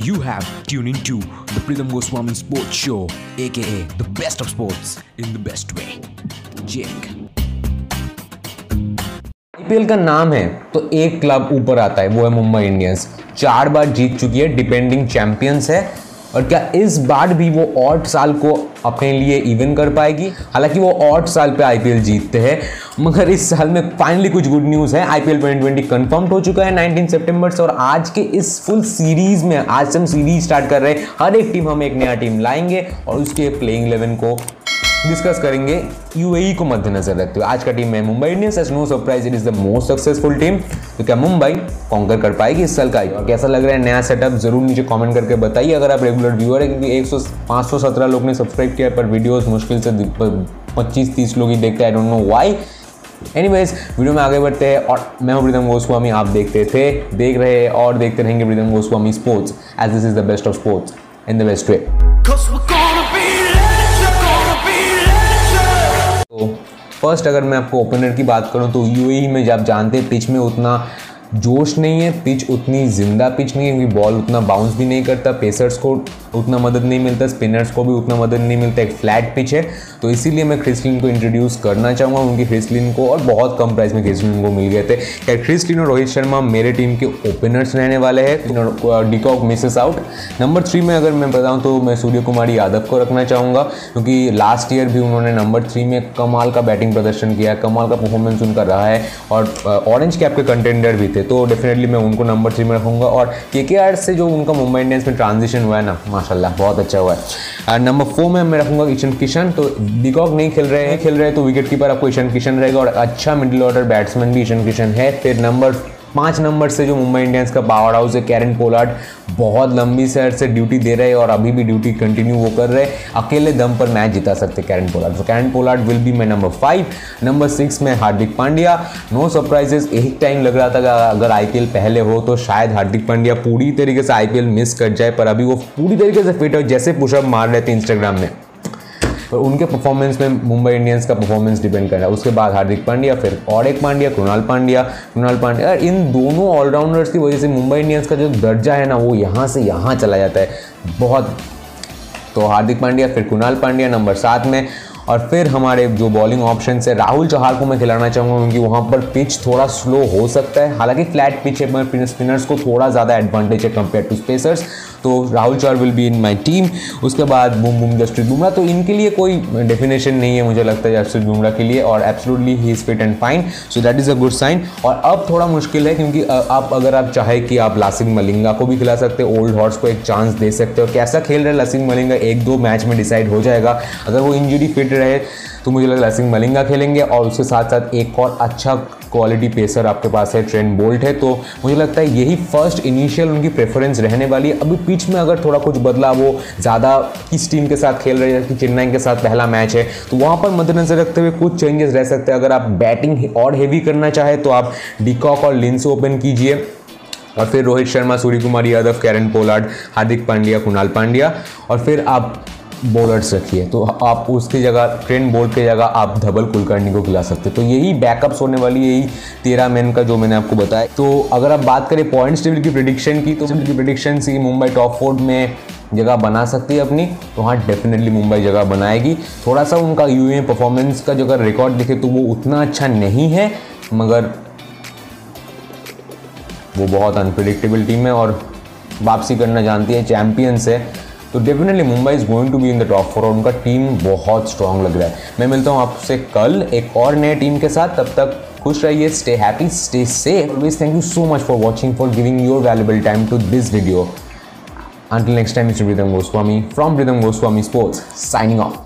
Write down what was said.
You have tuned into the Pritham Goswami Sports Show, aka the best of sports in the best way. Jake. IPL का नाम है तो एक club ऊपर आता है वो है मुंबई इंडियंस चार बार जीत चुकी है डिपेंडिंग चैंपियंस है और क्या इस बार भी वो आठ साल को अपने लिए इवन कर पाएगी? हालाँकि वो आठ साल पे आईपीएल जीतते हैं, मगर इस साल में फाइनली कुछ गुड न्यूज़ है। आईपीएल 2020 कंफर्म हो चुका है 19 सितंबर से, और आज के इस फुल सीरीज़ में, आज से हम सीरीज़ स्टार्ट कर रहे हैं। हर एक टीम हम एक नया टीम लाएँगे, और उसके प्लेइंग इलेवन को डिस्कस करेंगे यूएई को मद्देनजर रखते हुए। आज का टीम है Mumbai Indians. As no surprise it is the most successful team तो क्या मुंबई कॉन्कर कर पाएगी इस साल का कैसा लग रहा है? नया सेटअप ज़रूर नीचे कमेंट करके बताइए। अगर आप रेगुलर व्यूअर है, क्योंकि 100 517 लोग ने सब्सक्राइब किया पर वीडियोस मुश्किल से 25 30 लोग ही देखते हैं। I don't know why anyways video में आगे बढ़ते हैं और मैं हूँ प्रीतम गोस्वामी। आप देखते थे, देख रहे और देखते रहेंगे Pritam Goswami sports as this is the best of sports in the best way first अगर मैं आपको ओपनर की बात करूँ तो यूएई में जब जानते हैं पिच में उतना जोश नहीं है, पिच उतनी ज़िंदा पिच नहीं है, क्योंकि बॉल उतना बाउंस भी नहीं करता पेसर्स को उतना मदद नहीं मिलता स्पिनर्स को भी उतना मदद नहीं मिलता, एक फ्लैट पिच है। तो इसीलिए मैं क्रिस्लिन को इंट्रोड्यूस करना चाहूँगा, उनकी क्रिस्लिन को और बहुत कम प्राइस में क्रिस्लिन को मिल गए थे। क्या क्रिस्लिन और रोहित शर्मा मेरे टीम के ओपनर्स रहने वाले हैं। De Kock misses out number three में अगर मैं बताऊँ तो मैं सूर्य कुमार यादव को रखना चाहूँगा, क्योंकि लास्ट ईयर भी उन्होंने नंबर थ्री में कमाल का बैटिंग प्रदर्शन किया, कमाल का परफॉर्मेंस उनका रहा है। और ऑरेंज कैप के कंटेंडर भी थे। तो डेफिनेटली मैं उनको नंबर थ्री में रखूँगा और के आर से जो उनका मुंबई इंडियंस में ट्रांजिशन हुआ है ना, माशाल्लाह, बहुत अच्छा हुआ है। नंबर फोर में मैं रखूँगा ईशन किशन तो बिकॉक नहीं खेल रहे हैं, खेल रहे तो विकेट कीपर आपको ईशन किशन रहेगा और अच्छा मिडिल ऑर्डर बैट्समैन भी ईशन किशन है। फिर नंबर पाँच नंबर से जो मुंबई इंडियंस का पावर हाउस है कैरन पोलार्ड बहुत लंबी सैर से ड्यूटी दे रहे हैं और अभी भी ड्यूटी कंटिन्यू वो कर रहे हैं। अकेले दम पर मैच जिता सकते कैरन पोलार्ड। तो Kieron Pollard will be my number five number six में हार्दिक पांड्या। नो सरप्राइजेस एक टाइम लग रहा था अगर आईपीएल पहले हो तो शायद हार्दिक पांड्या पूरी तरीके से आईपीएल मिस कर जाए, पर अभी वो पूरी तरीके से फिट है जैसे पुशअप मार रहे थे इंस्टाग्राम में। पर उनके परफॉर्मेंस में मुंबई इंडियंस का परफॉर्मेंस डिपेंड कर रहा है। उसके बाद हार्दिक पांड्या, फिर और एक पांड्या, कृणाल पांड्या कृणाल पांड्या। इन दोनों ऑलराउंडर्स की वजह से मुंबई इंडियंस का जो दर्जा है ना, वो यहाँ से यहाँ चला जाता है। बहुत। तो हार्दिक पांड्या, फिर कुणाल पांड्या, नंबर सात में। और फिर हमारे जो बॉलिंग ऑप्शन है, राहुल चौहान को मैं खिलाना चाहूँगा क्योंकि वहाँ पर पिच थोड़ा स्लो हो सकता है। हालाँकि फ्लैट पिच है स्पिनर्स को थोड़ा ज़्यादा एडवांटेज है कंपेयर टू स्पेसर्स तो Rahul Chauhan will be in my team उसके बाद बुम बुम, जसप्रीत बुमराह। तो इनके लिए कोई डेफिनेशन नहीं है, मुझे लगता है जसप्रीत बुमराह के लिए। और absolutely he is fit and fine so that is a good sign और अब थोड़ा मुश्किल है क्योंकि आप अगर आप चाहे कि आप लासिंग मलिंगा को भी खिला सकते हो ओल्ड हॉर्स को एक चांस दे सकते हो। कैसा खेल रहे लासिंग मलिंगा? एक दो मैच में डिसाइड हो जाएगा। अगर वो इंजरी फिट रहे तो मुझे लगता है लासिंग मलिंगा खेलेंगे और उसके साथ साथ एक और अच्छा क्वालिटी पेसर आपके पास है ट्रेंड बोल्ट है। तो मुझे लगता है यही फ़र्स्ट इनिशियल उनकी प्रेफरेंस रहने वाली है। अभी पिच में अगर थोड़ा कुछ बदला वो ज़्यादा किस टीम के साथ खेल रहे हैं, कि चेन्नई के साथ पहला मैच है तो वहाँ पर मद्देनजर रखते हुए कुछ चेंजेस रह सकते हैं। अगर आप बैटिंग और हेवी करना चाहे तो आप डिकॉक और लिंस ओपन कीजिए। और फिर रोहित शर्मा सूर्य कुमार यादव कैरन पोलार्ड हार्दिक पांड्या, कुणाल पांड्या। और फिर आप बॉलर्स रखिए तो आप उसकी जगह ट्रेन बोल्ट की जगह आप धबल कुलकर्णी को खिला सकते तो यही बैकअप्स होने वाली, यही तेरह मैन का जो मैंने आपको बताया। तो अगर आप बात करें पॉइंट्स टेबल की प्रिडिक्शन की तो की प्रिडिक्शन सी मुंबई टॉप फोर में जगह बना सकती है अपनी। तो हाँ डेफिनेटली मुंबई जगह बनाएगी। थोड़ा सा उनका यूए परफॉर्मेंस का जो अगर रिकॉर्ड दिखे तो वो उतना अच्छा नहीं है, मगर वो बहुत अनप्रिडिक्टेबल टीम है और वापसी करना जानती है चैंपियंस है। तो definitely Mumbai is going to be in the top four और उनका टीम बहुत स्ट्रांग लग रहा है मैं मिलता हूँ आपसे कल एक और नए टीम के साथ तब तक खुश रहिए stay happy stay safe always thank you so much for watching for giving your valuable time to this video Until next time, Mr. Rhythm Goswami from Rhythm Goswami Sports, signing off.